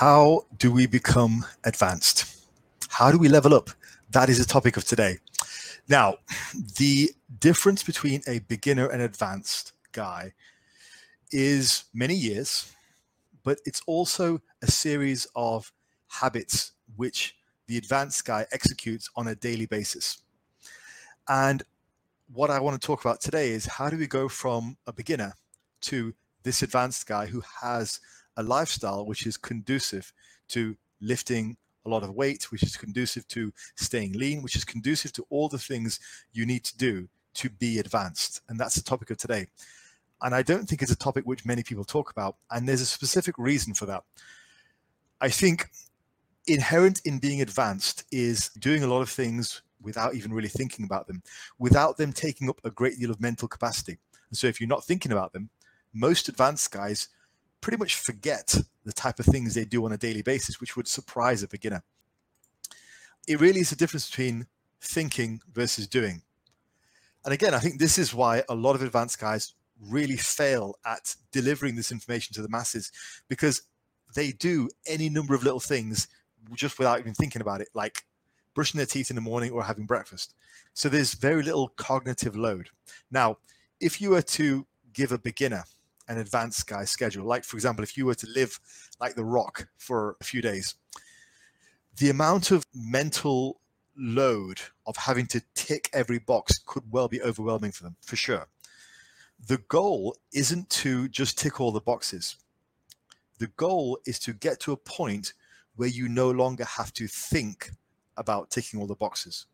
How do we become advanced? How do we level up? That is the topic of today. Now, the difference between a beginner and advanced guy is many years, but it's also a series of habits which the advanced guy executes on a daily basis. And what I want to talk about today is how do we go from a beginner to this advanced guy who has a lifestyle which is conducive to lifting a lot of weight, which is conducive to staying lean, which is conducive to all the things you need to do to be advanced. And that's the topic of today. And I don't think it's a topic which many people talk about. And there's a specific reason for that. I think inherent in being advanced is doing a lot of things without even really thinking about them, without them taking up a great deal of mental capacity. And so if you're not thinking about them, most advanced guys pretty much forget the type of things they do on a daily basis, which would surprise a beginner. It really is a difference between thinking versus doing. And again, I think this is why a lot of advanced guys really fail at delivering this information to the masses because they do any number of little things just without even thinking about it, like brushing their teeth in the morning or having breakfast. So there's very little cognitive load. Now, if you were to give a beginner an advanced guy schedule. Like, for example, if you were to live like The Rock for a few days, the amount of mental load of having to tick every box could well be overwhelming for them, for sure. The goal isn't to just tick all the boxes. The goal is to get to a point where you no longer have to think about ticking all the boxes.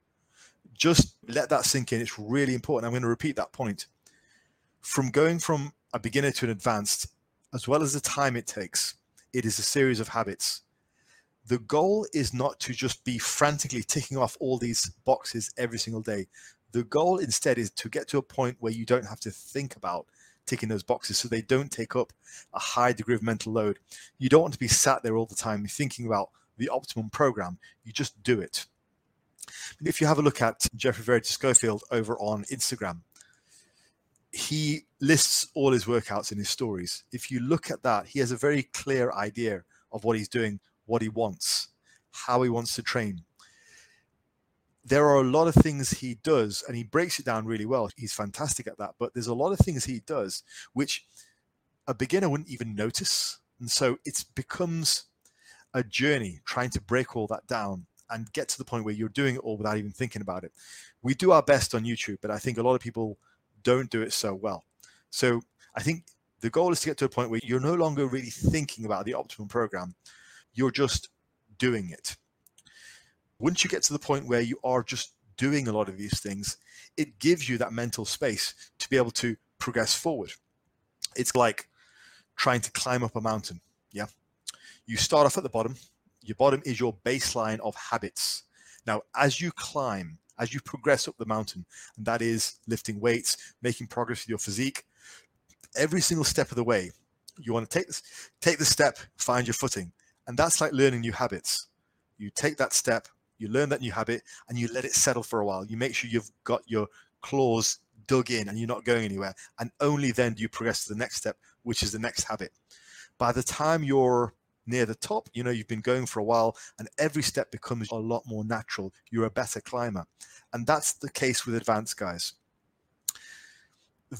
Just let that sink in. It's really important. I'm going to repeat that point. From going from a beginner to an advanced, as well as the time it takes, it is a series of habits. The goal is not to just be frantically ticking off all these boxes every single day. The goal instead is to get to a point where you don't have to think about ticking those boxes so they don't take up a high degree of mental load. You don't want to be sat there all the time thinking about the optimum program. You just do it. If you have a look at Geoffrey Verity Schofield over on Instagram, he lists all his workouts in his stories. If you look at that, he has a very clear idea of what he's doing, what he wants, how he wants to train. There are a lot of things he does, and he breaks it down really well. He's fantastic at that. But there's a lot of things he does which a beginner wouldn't even notice. And so it becomes a journey trying to break all that down and get to the point where you're doing it all without even thinking about it. We do our best on YouTube, but I think a lot of people don't do it so well. So I think the goal is to get to a point where you're no longer really thinking about the optimum program, you're just doing it. Once you get to the point where you are just doing a lot of these things, it gives you that mental space to be able to progress forward. It's like trying to climb up a mountain. Yeah. You start off at the bottom. Your bottom is your baseline of habits. Now, as you climb, as you progress up the mountain, and that is lifting weights, making progress with your physique. Every single step of the way, you want to take this, take the step, find your footing, and that's like learning new habits. You take that step, you learn that new habit, and you let it settle for a while. You make sure you've got your claws dug in and you're not going anywhere, and only then do you progress to the next step, which is the next habit. By the time you're near the top, you know, you've been going for a while and every step becomes a lot more natural. You're a better climber. And that's the case with advanced guys.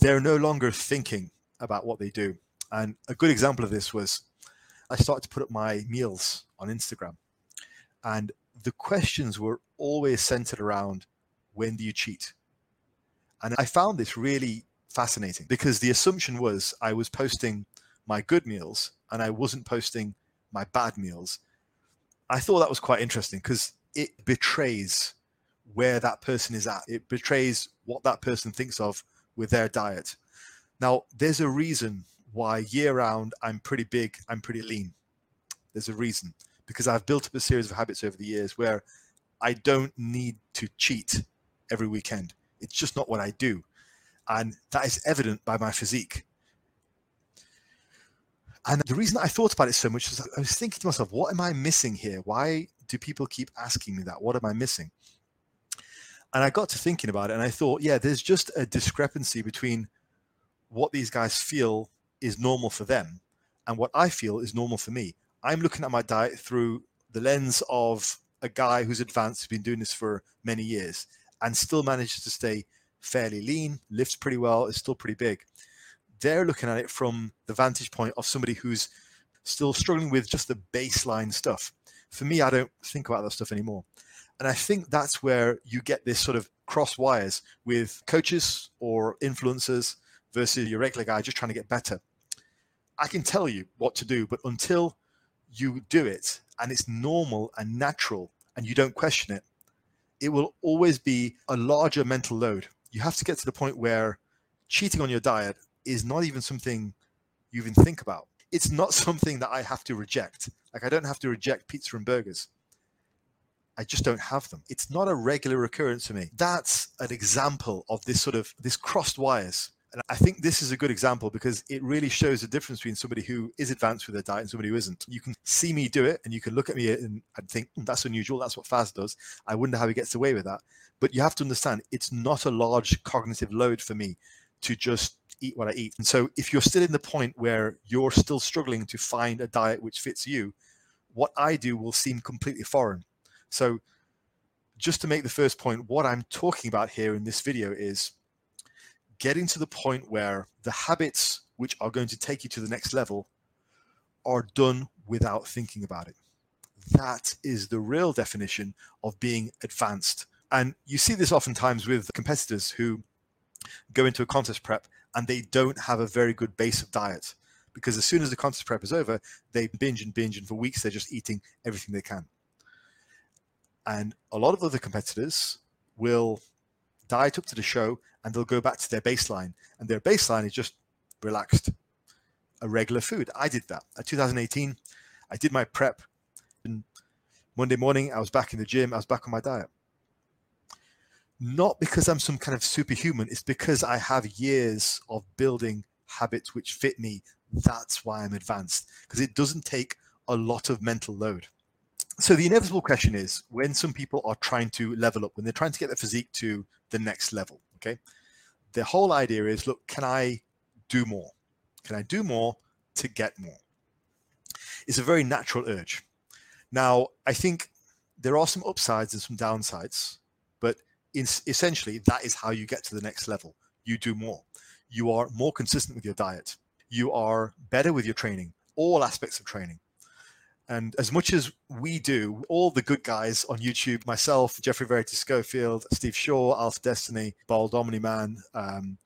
They're no longer thinking about what they do. And a good example of this was I started to put up my meals on Instagram. And the questions were always centered around when do you cheat? And I found this really fascinating because the assumption was I was posting my good meals and I wasn't posting my bad meals. I thought that was quite interesting because it betrays where that person is at. It betrays what that person thinks of with their diet. Now, there's a reason why year round I'm pretty big, I'm pretty lean. There's a reason because I've built up a series of habits over the years where I don't need to cheat every weekend. It's just not what I do. And that is evident by my physique. And the reason I thought about it so much is I was thinking to myself, what am I missing here? Why do people keep asking me that? What am I missing? And I got to thinking about it and I thought, yeah, there's just a discrepancy between what these guys feel is normal for them and what I feel is normal for me. I'm looking at my diet through the lens of a guy who's advanced, who's been doing this for many years, and still manages to stay fairly lean, lifts pretty well, is still pretty big. They're looking at it from the vantage point of somebody who's still struggling with just the baseline stuff. For me, I don't think about that stuff anymore. And I think that's where you get this sort of cross wires with coaches or influencers versus your regular guy just trying to get better. I can tell you what to do, but until you do it and it's normal and natural and you don't question it, it will always be a larger mental load. You have to get to the point where cheating on your diet is not even something you even think about. It's not something that I have to reject. Like I don't have to reject pizza and burgers. I just don't have them. It's not a regular occurrence for me. That's an example of this sort of this crossed wires and I think this is a good example because it really shows the difference between somebody who is advanced with their diet and somebody who isn't. You can see me do it and you can look at me and, and think, hmm, that's unusual. That's what Faz does. I wonder how he gets away with that. But you have to understand it's not a large cognitive load for me to just eat what I eat. And so if you're still in the point where you're still struggling to find a diet which fits you, what I do will seem completely foreign. So just to make the first point, what I'm talking about here in this video is getting to the point where the habits which are going to take you to the next level are done without thinking about it. That is the real definition of being advanced. And you see this oftentimes with competitors who go into a contest prep and they don't have a very good base of diet because as soon as the contest prep is over, they binge and binge, and for weeks they're just eating everything they can. And a lot of other competitors will diet up to the show and they'll go back to their baseline. And their baseline is just relaxed, a regular food. I did that. In 2018, I did my prep. And Monday morning, I was back in the gym. I was back on my diet. Not because I'm some kind of superhuman. It's because I have years of building habits which fit me. That's why I'm advanced because it doesn't take a lot of mental load. So the inevitable question is when some people are trying to level up, when they're trying to get their physique to the next level, okay? The whole idea is look, can I do more? Can I do more to get more? It's a very natural urge. Now, I think there are some upsides and some downsides, but essentially, that is how you get to the next level. You do more. You are more consistent with your diet. You are better with your training, all aspects of training. And as much as we do, all the good guys on YouTube, myself, Geoffrey Verity Schofield, Steve Shaw, Alpha Destiny, Bald Omni Man, um,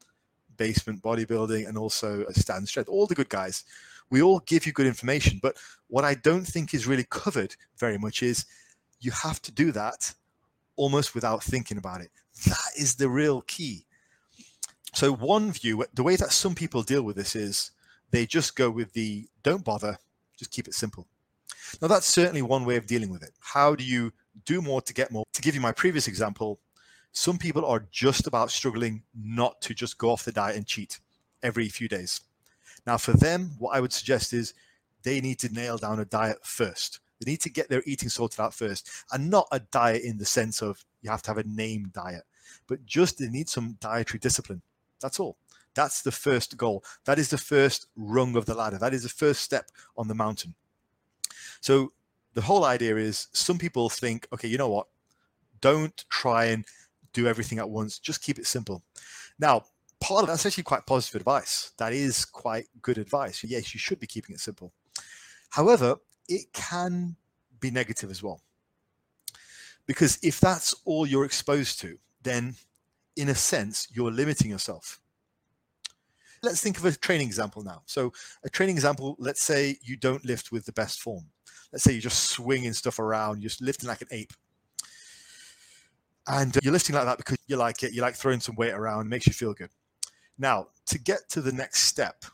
Basement Bodybuilding, and also a Stand Strength, all the good guys, we all give you good information. But what I don't think is really covered very much is you have to do that almost without thinking about it. That is the real key. So, one view, the way that some people deal with this is they just go with the don't bother, just keep it simple now, that's certainly one way of dealing with it. How do you do more to get more? To give you my previous example, some people are just about struggling not to just go off the diet and cheat every few days. Now, for them, what I would suggest is they need to nail down a diet first. They need to get their eating sorted out first, and not a diet in the sense of you have to have a name diet, but just they need some dietary discipline. That's all. That's the first goal. That is the first rung of the ladder. That is the first step on the mountain. So the whole idea is some people think, okay, you know what? Don't try and do everything at once. Just keep it simple. Now, part of that's actually quite positive advice. That is quite good advice. Yes, you should be keeping it simple. However, it can be negative as well. Because if that's all you're exposed to, then in a sense, you're limiting yourself. Let's think of a training example now. So, a training example, let's say you don't lift with the best form let's say you're just swinging stuff around, you're just lifting like an ape. And uh, you're lifting like that because you like it, you like throwing some weight around, makes you feel good. Now, to get to the next step,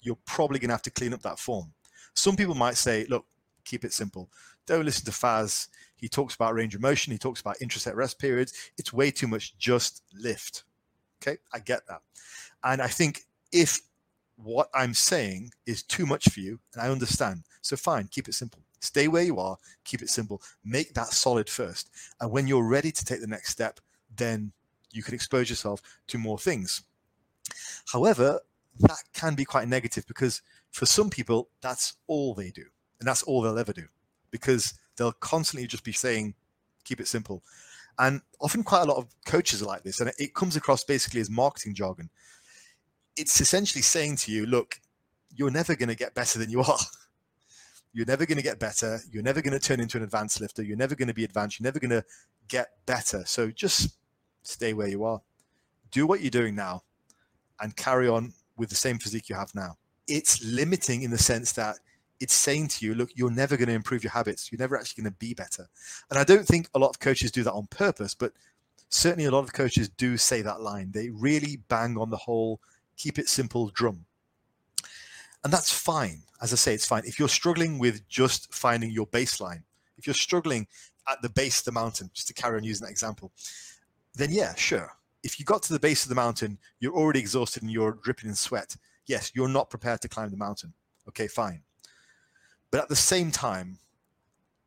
you're probably going to have to clean up that form. Some people might say, look, keep it simple. Don't listen to Faz. He talks about range of motion. He talks about intraset rest periods. It's way too much. Just lift. Okay, I get that. And I think if what I'm saying is too much for you, and I understand, so fine, keep it simple. Stay where you are, keep it simple, make that solid first. And when you're ready to take the next step, then you can expose yourself to more things. However, that can be quite negative because for some people, that's all they do. And that's all they'll ever do because they'll constantly just be saying, keep it simple. And often, quite a lot of coaches are like this, and it comes across basically as marketing jargon. It's essentially saying to you, look, you're never going to get better than you are. You're never going to get better. You're never going to turn into an advanced lifter. You're never going to be advanced. You're never going to get better. So just stay where you are. Do what you're doing now and carry on with the same physique you have now. It's limiting in the sense that it's saying to you, look, you're never going to improve your habits. You're never actually going to be better. And I don't think a lot of coaches do that on purpose, but certainly a lot of coaches do say that line. They really bang on the whole keep it simple drum. And that's fine. As I say, it's fine. If you're struggling with just finding your baseline, if you're struggling at the base of the mountain, just to carry on using that example, then yeah, sure. If you got to the base of the mountain, you're already exhausted and you're dripping in sweat. Yes, you're not prepared to climb the mountain. Okay, fine. But at the same time,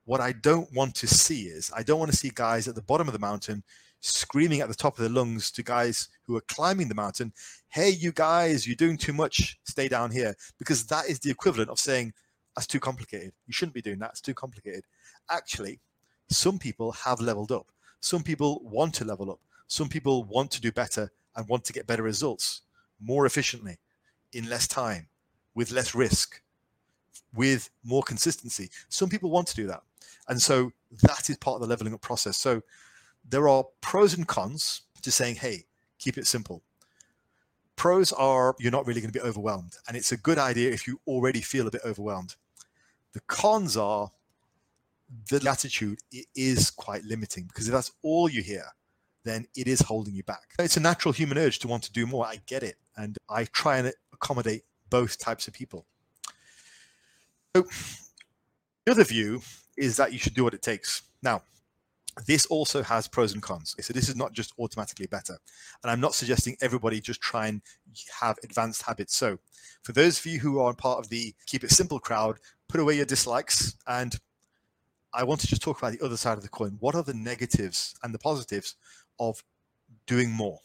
what I don't want to see is I don't want to see guys at the bottom of the mountain screaming at the top of their lungs to guys who are climbing the mountain, hey, you guys, you're doing too much, stay down here. Because that is the equivalent of saying, that's too complicated. You shouldn't be doing that. It's too complicated. Actually, some people have leveled up. Some people want to level up. Some people want to do better and want to get better results more efficiently in less time with less risk with more consistency. Some people want to do that. And so that is part of the leveling up process. So there are pros and cons to saying, hey, keep it simple. Pros are you're not really going to be overwhelmed. And it's a good idea if you already feel a bit overwhelmed. The cons are the latitude is quite limiting because if that's all you hear, then it is holding you back. It's a natural human urge to want to do more. I get it. And I try and accommodate both types of people. So the other view is that you should do what it takes. Now, this also has pros and cons. So this is not just automatically better. And I'm not suggesting everybody just try and have advanced habits. So for those of you who are part of the keep it simple crowd, put away your dislikes. And I want to just talk about the other side of the coin. What are the negatives and the positives of doing more?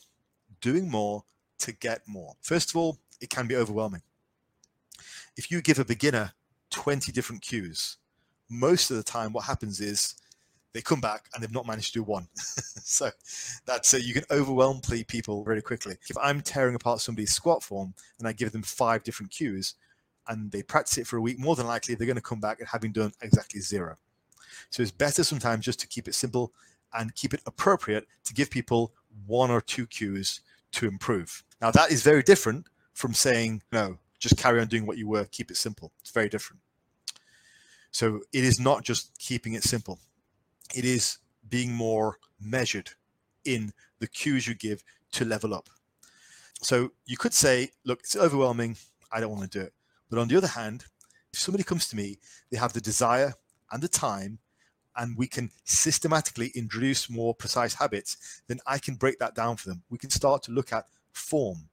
Doing more to get more. First of all, it can be overwhelming. If you give a beginner 20 different cues, most of the time what happens is they come back and they've not managed to do one. so that's uh, you can overwhelm people very quickly. If I'm tearing apart somebody's squat form and I give them five different cues and they practice it for a week, more than likely they're going to come back and having done exactly zero. So it's better sometimes just to keep it simple and keep it appropriate to give people one or two cues to improve. Now that is very different from saying no, just carry on doing what you were, keep it simple. It's very different. So it is not just keeping it simple it is being more measured in the cues you give to level up. So you could say, look, it's overwhelming. I don't want to do it. But on the other hand, if somebody comes to me, they have the desire and the time, and we can systematically introduce more precise habits, then I can break that down for them. We can start to look at form,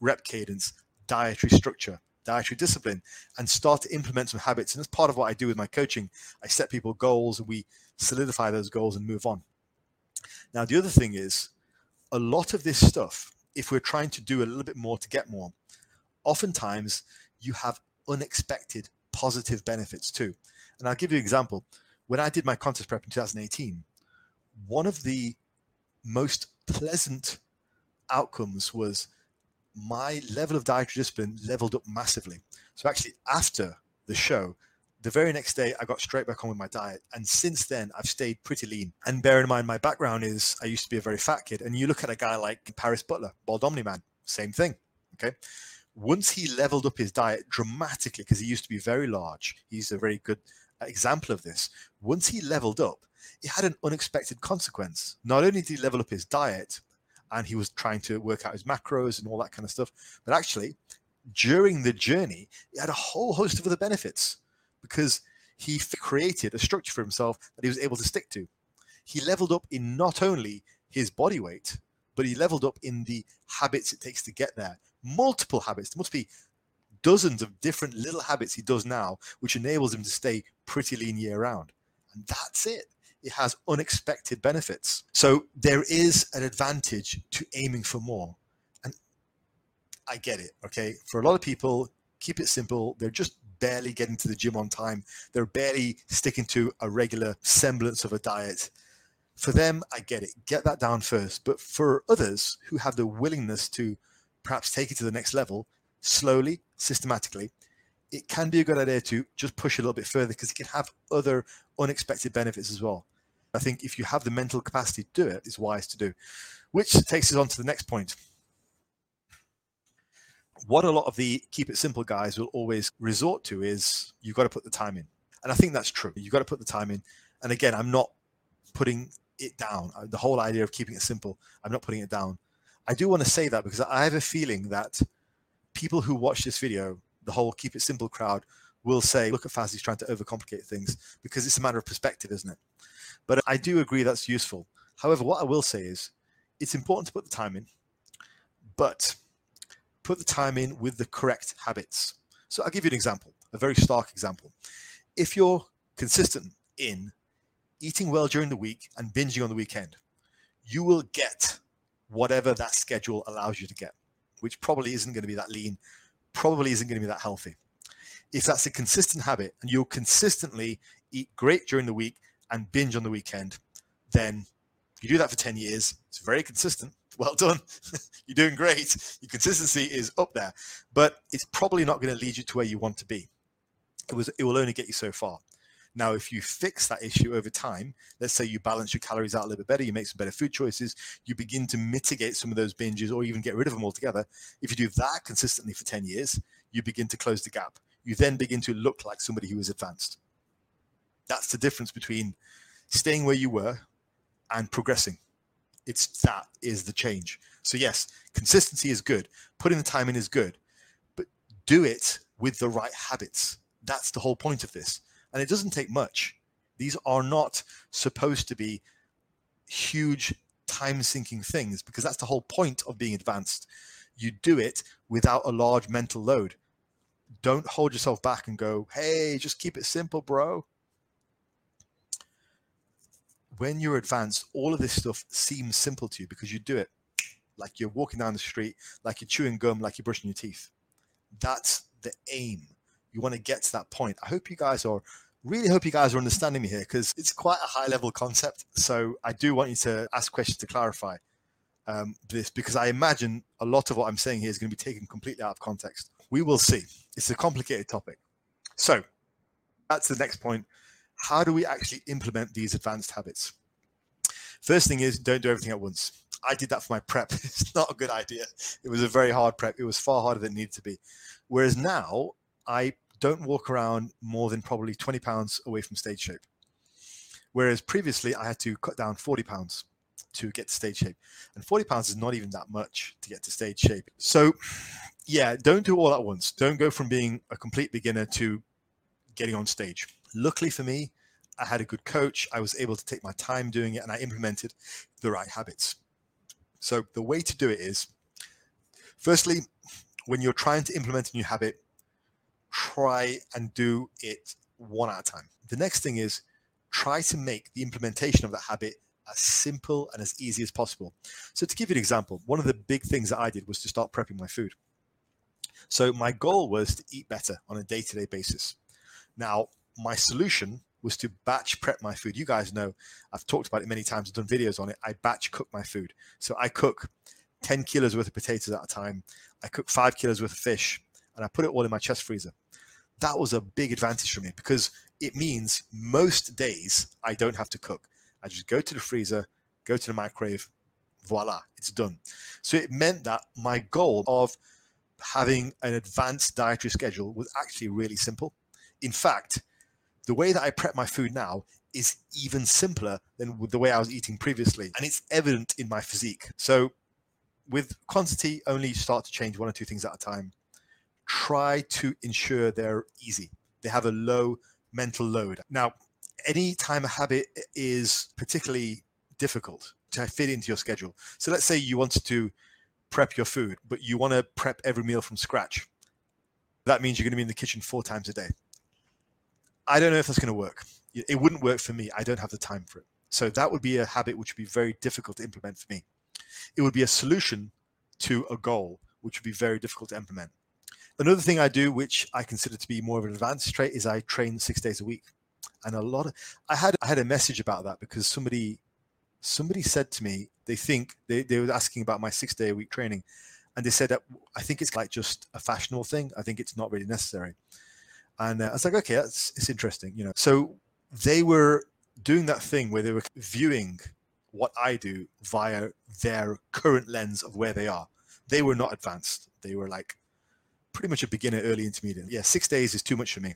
rep cadence, dietary structure, dietary discipline, and start to implement some habits. And that's part of what I do with my coaching. I set people goals and we solidify those goals and move on. Now, the other thing is a lot of this stuff, if we're trying to do a little bit more to get more, oftentimes you have unexpected positive benefits too. And I'll give you an example. When I did my contest prep in 2018, one of the most pleasant outcomes was my level of dietary discipline leveled up massively. So actually, after the show, the very next day, I got straight back on with my diet. And since then, I've stayed pretty lean. And bear in mind, my background is I used to be a very fat kid. And you look at a guy like Paris Butler, Bald Omni Man, same thing. Okay. Once he leveled up his diet dramatically, because he used to be very large, he's a very good example of this. Once he leveled up, it had an unexpected consequence. Not only did he level up his diet, and he was trying to work out his macros and all that kind of stuff, but actually, during the journey, he had a whole host of other benefits because he created a structure for himself that he was able to stick to. He leveled up in not only his body weight, but he leveled up in the habits it takes to get there. Multiple habits. There must be dozens of different little habits he does now, which enables him to stay pretty lean year round. And that's it. It has unexpected benefits. So there is an advantage to aiming for more. And I get it. Okay. For a lot of people, keep it simple. They're just barely getting to the gym on time. They're barely sticking to a regular semblance of a diet. For them, I get it. Get that down first. But for others who have the willingness to perhaps take it to the next level, slowly, systematically, it can be a good idea to just push a little bit further because it can have other unexpected benefits as well. I think if you have the mental capacity to do it, it's wise to do. Which takes us on to the next point. What a lot of the keep it simple guys will always resort to is you've got to put the time in. And I think that's true. You've got to put the time in. And again, I'm not putting it down. Uh, the whole idea of keeping it simple, I'm not putting it down. I do want to say that because I have a feeling that people who watch this video the whole keep it simple crowd will say, look at Faz, he's trying to overcomplicate things because it's a matter of perspective, isn't it? But I do agree that's useful. However, what I will say is it's important to put the time in, but put the time in with the correct habits. So I'll give you an example, a very stark example. If you're consistent in eating well during the week and binging on the weekend, you will get whatever that schedule allows you to get, which probably isn't going to be that lean, probably isn't going to be that healthy. If that's a consistent habit and you'll consistently eat great during the week and binge on the weekend, then you do that for 10 years. It's very consistent. Well done. You're doing great. Your consistency is up there, but it's probably not going to lead you to where you want to be. It was it will only get you so far. Now, if you fix that issue over time, let's say you balance your calories out a little bit better, you make some better food choices, you begin to mitigate some of those binges or even get rid of them altogether. If you do that consistently for 10 years, you begin to close the gap. You then begin to look like somebody who is advanced. That's the difference between staying where you were and progressing. It's that is the change. So, yes, consistency is good, putting the time in is good, but do it with the right habits. That's the whole point of this. And it doesn't take much. These are not supposed to be huge time sinking things because that's the whole point of being advanced. You do it without a large mental load. Don't hold yourself back and go, hey, just keep it simple, bro. When you're advanced, all of this stuff seems simple to you because you do it like you're walking down the street, like you're chewing gum, like you're brushing your teeth. That's the aim. You want to get to that point. I hope you guys are really hope you guys are understanding me here because it's quite a high level concept. So I do want you to ask questions to clarify um, this because I imagine a lot of what I'm saying here is going to be taken completely out of context. We will see. It's a complicated topic. So that's the next point. How do we actually implement these advanced habits? First thing is don't do everything at once. I did that for my prep. it's not a good idea. It was a very hard prep. It was far harder than it needed to be. Whereas now I don't walk around more than probably 20 pounds away from stage shape. Whereas previously I had to cut down 40 pounds to get to stage shape. And 40 pounds is not even that much to get to stage shape. So yeah, don't do all at once. Don't go from being a complete beginner to getting on stage. Luckily for me, I had a good coach. I was able to take my time doing it and I implemented the right habits. So the way to do it is firstly, when you're trying to implement a new habit, try and do it one at a time. The next thing is try to make the implementation of that habit as simple and as easy as possible. So, to give you an example, one of the big things that I did was to start prepping my food. So, my goal was to eat better on a day to day basis. Now, my solution was to batch prep my food. You guys know I've talked about it many times, I've done videos on it. I batch cook my food. So, I cook 10 kilos worth of potatoes at a time, I cook five kilos worth of fish, and I put it all in my chest freezer that was a big advantage for me because it means most days I don't have to cook. I just go to the freezer, go to the microwave, voila, it's done. So it meant that my goal of having an advanced dietary schedule was actually really simple. In fact, the way that I prep my food now is even simpler than the way I was eating previously. And it's evident in my physique. So with quantity, only start to change one or two things at a time try to ensure they're easy. They have a low mental load. Now, any time a habit is particularly difficult to fit into your schedule. So let's say you wanted to prep your food, but you want to prep every meal from scratch. That means you're going to be in the kitchen four times a day. I don't know if that's going to work. It wouldn't work for me. I don't have the time for it. So that would be a habit which would be very difficult to implement for me. It would be a solution to a goal which would be very difficult to implement. Another thing I do, which I consider to be more of an advanced trait, is I train six days a week. And a lot of I had I had a message about that because somebody somebody said to me they think they, they were asking about my six day a week training and they said that I think it's like just a fashionable thing. I think it's not really necessary. And uh, I was like, okay, that's it's interesting, you know. So they were doing that thing where they were viewing what I do via their current lens of where they are. They were not advanced. They were like pretty much a beginner, early intermediate. Yeah, six days is too much for me.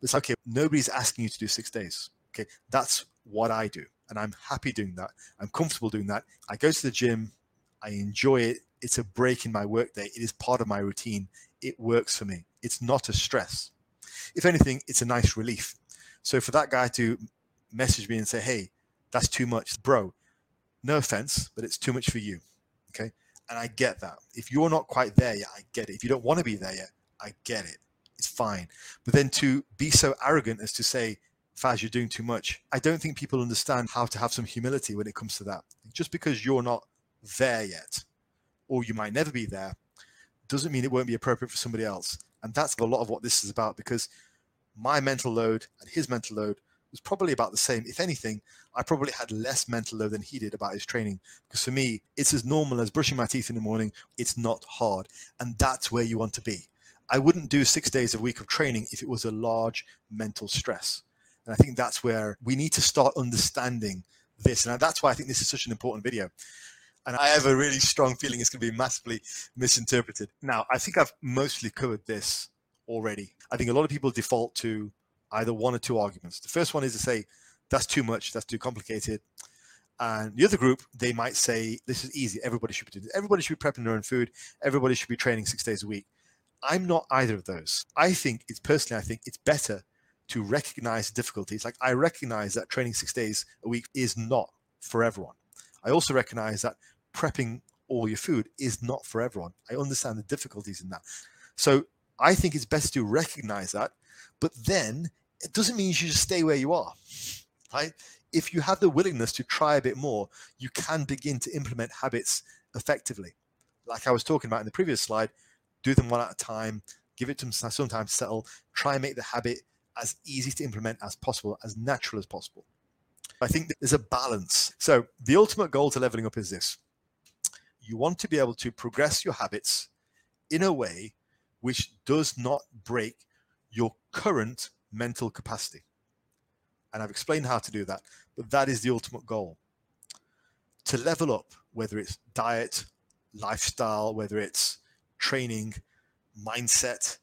But it's okay. Nobody's asking you to do six days. Okay, that's what I do, and I'm happy doing that. I'm comfortable doing that. I go to the gym. I enjoy it. It's a break in my workday. It is part of my routine. It works for me. It's not a stress. If anything, it's a nice relief. So for that guy to message me and say, "Hey, that's too much, bro," no offense, but it's too much for you. Okay, and I get that. If you're not quite there yet, I get it. If you don't want to be there yet, I get it. It's fine. But then to be so arrogant as to say, Faz, you're doing too much. I don't think people understand how to have some humility when it comes to that. Just because you're not there yet, or you might never be there, doesn't mean it won't be appropriate for somebody else. And that's a lot of what this is about because my mental load and his mental load was probably about the same. If anything, I probably had less mental load than he did about his training. Because for me, it's as normal as brushing my teeth in the morning. It's not hard. And that's where you want to be. I wouldn't do six days a week of training if it was a large mental stress. And I think that's where we need to start understanding this. And that's why I think this is such an important video. And I have a really strong feeling it's going to be massively misinterpreted. Now, I think I've mostly covered this already. I think a lot of people default to either one or two arguments. The first one is to say, that's too much, that's too complicated. And the other group, they might say, this is easy, everybody should be doing this. Everybody should be prepping their own food, everybody should be training six days a week. I'm not either of those. I think it's personally, I think it's better to recognize difficulties. Like I recognize that training six days a week is not for everyone. I also recognize that prepping all your food is not for everyone. I understand the difficulties in that. So I think it's best to recognize that, but then it doesn't mean you just stay where you are. Right? If you have the willingness to try a bit more, you can begin to implement habits effectively. Like I was talking about in the previous slide, do them one at a time, give it to them some time to settle, try and make the habit as easy to implement as possible, as natural as possible. I think there's a balance. So the ultimate goal to leveling up is this. You want to be able to progress your habits in a way which does not break your current mental capacity. And I've explained how to do that, but that is the ultimate goal. To level up, whether it's diet, lifestyle, whether it's training, mindset,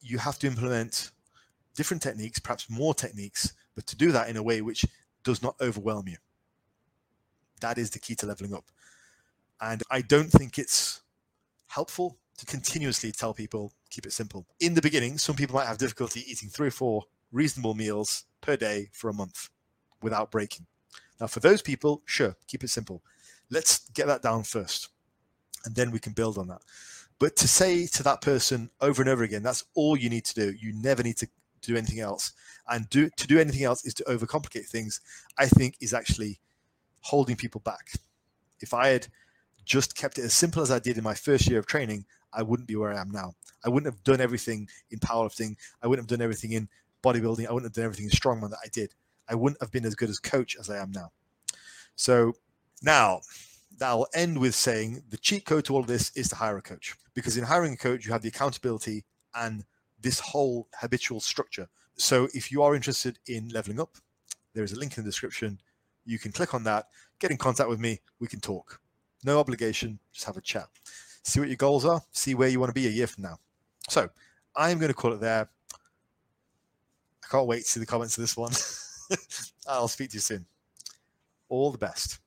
you have to implement different techniques, perhaps more techniques, but to do that in a way which does not overwhelm you. That is the key to leveling up. And I don't think it's helpful to continuously tell people keep it simple. In the beginning, some people might have difficulty eating three or four reasonable meals per day for a month without breaking. Now, for those people, sure, keep it simple. Let's get that down first, and then we can build on that. But to say to that person over and over again, that's all you need to do. You never need to do anything else. And do to do anything else is to overcomplicate things, I think is actually holding people back. If I had just kept it as simple as I did in my first year of training, I wouldn't be where I am now. I wouldn't have done everything in powerlifting. I wouldn't have done everything in bodybuilding. I wouldn't have done everything in strongman that I did. I wouldn't have been as good as coach as I am now. So now that will end with saying the cheat code to all this is to hire a coach because in hiring a coach you have the accountability and this whole habitual structure so if you are interested in leveling up there is a link in the description you can click on that get in contact with me we can talk. No obligation just have a chat. See what your goals are see where you want to be a year from now. So i'm going to call it there. I can't wait to see the comments of this one. I'll speak to you soon. All the best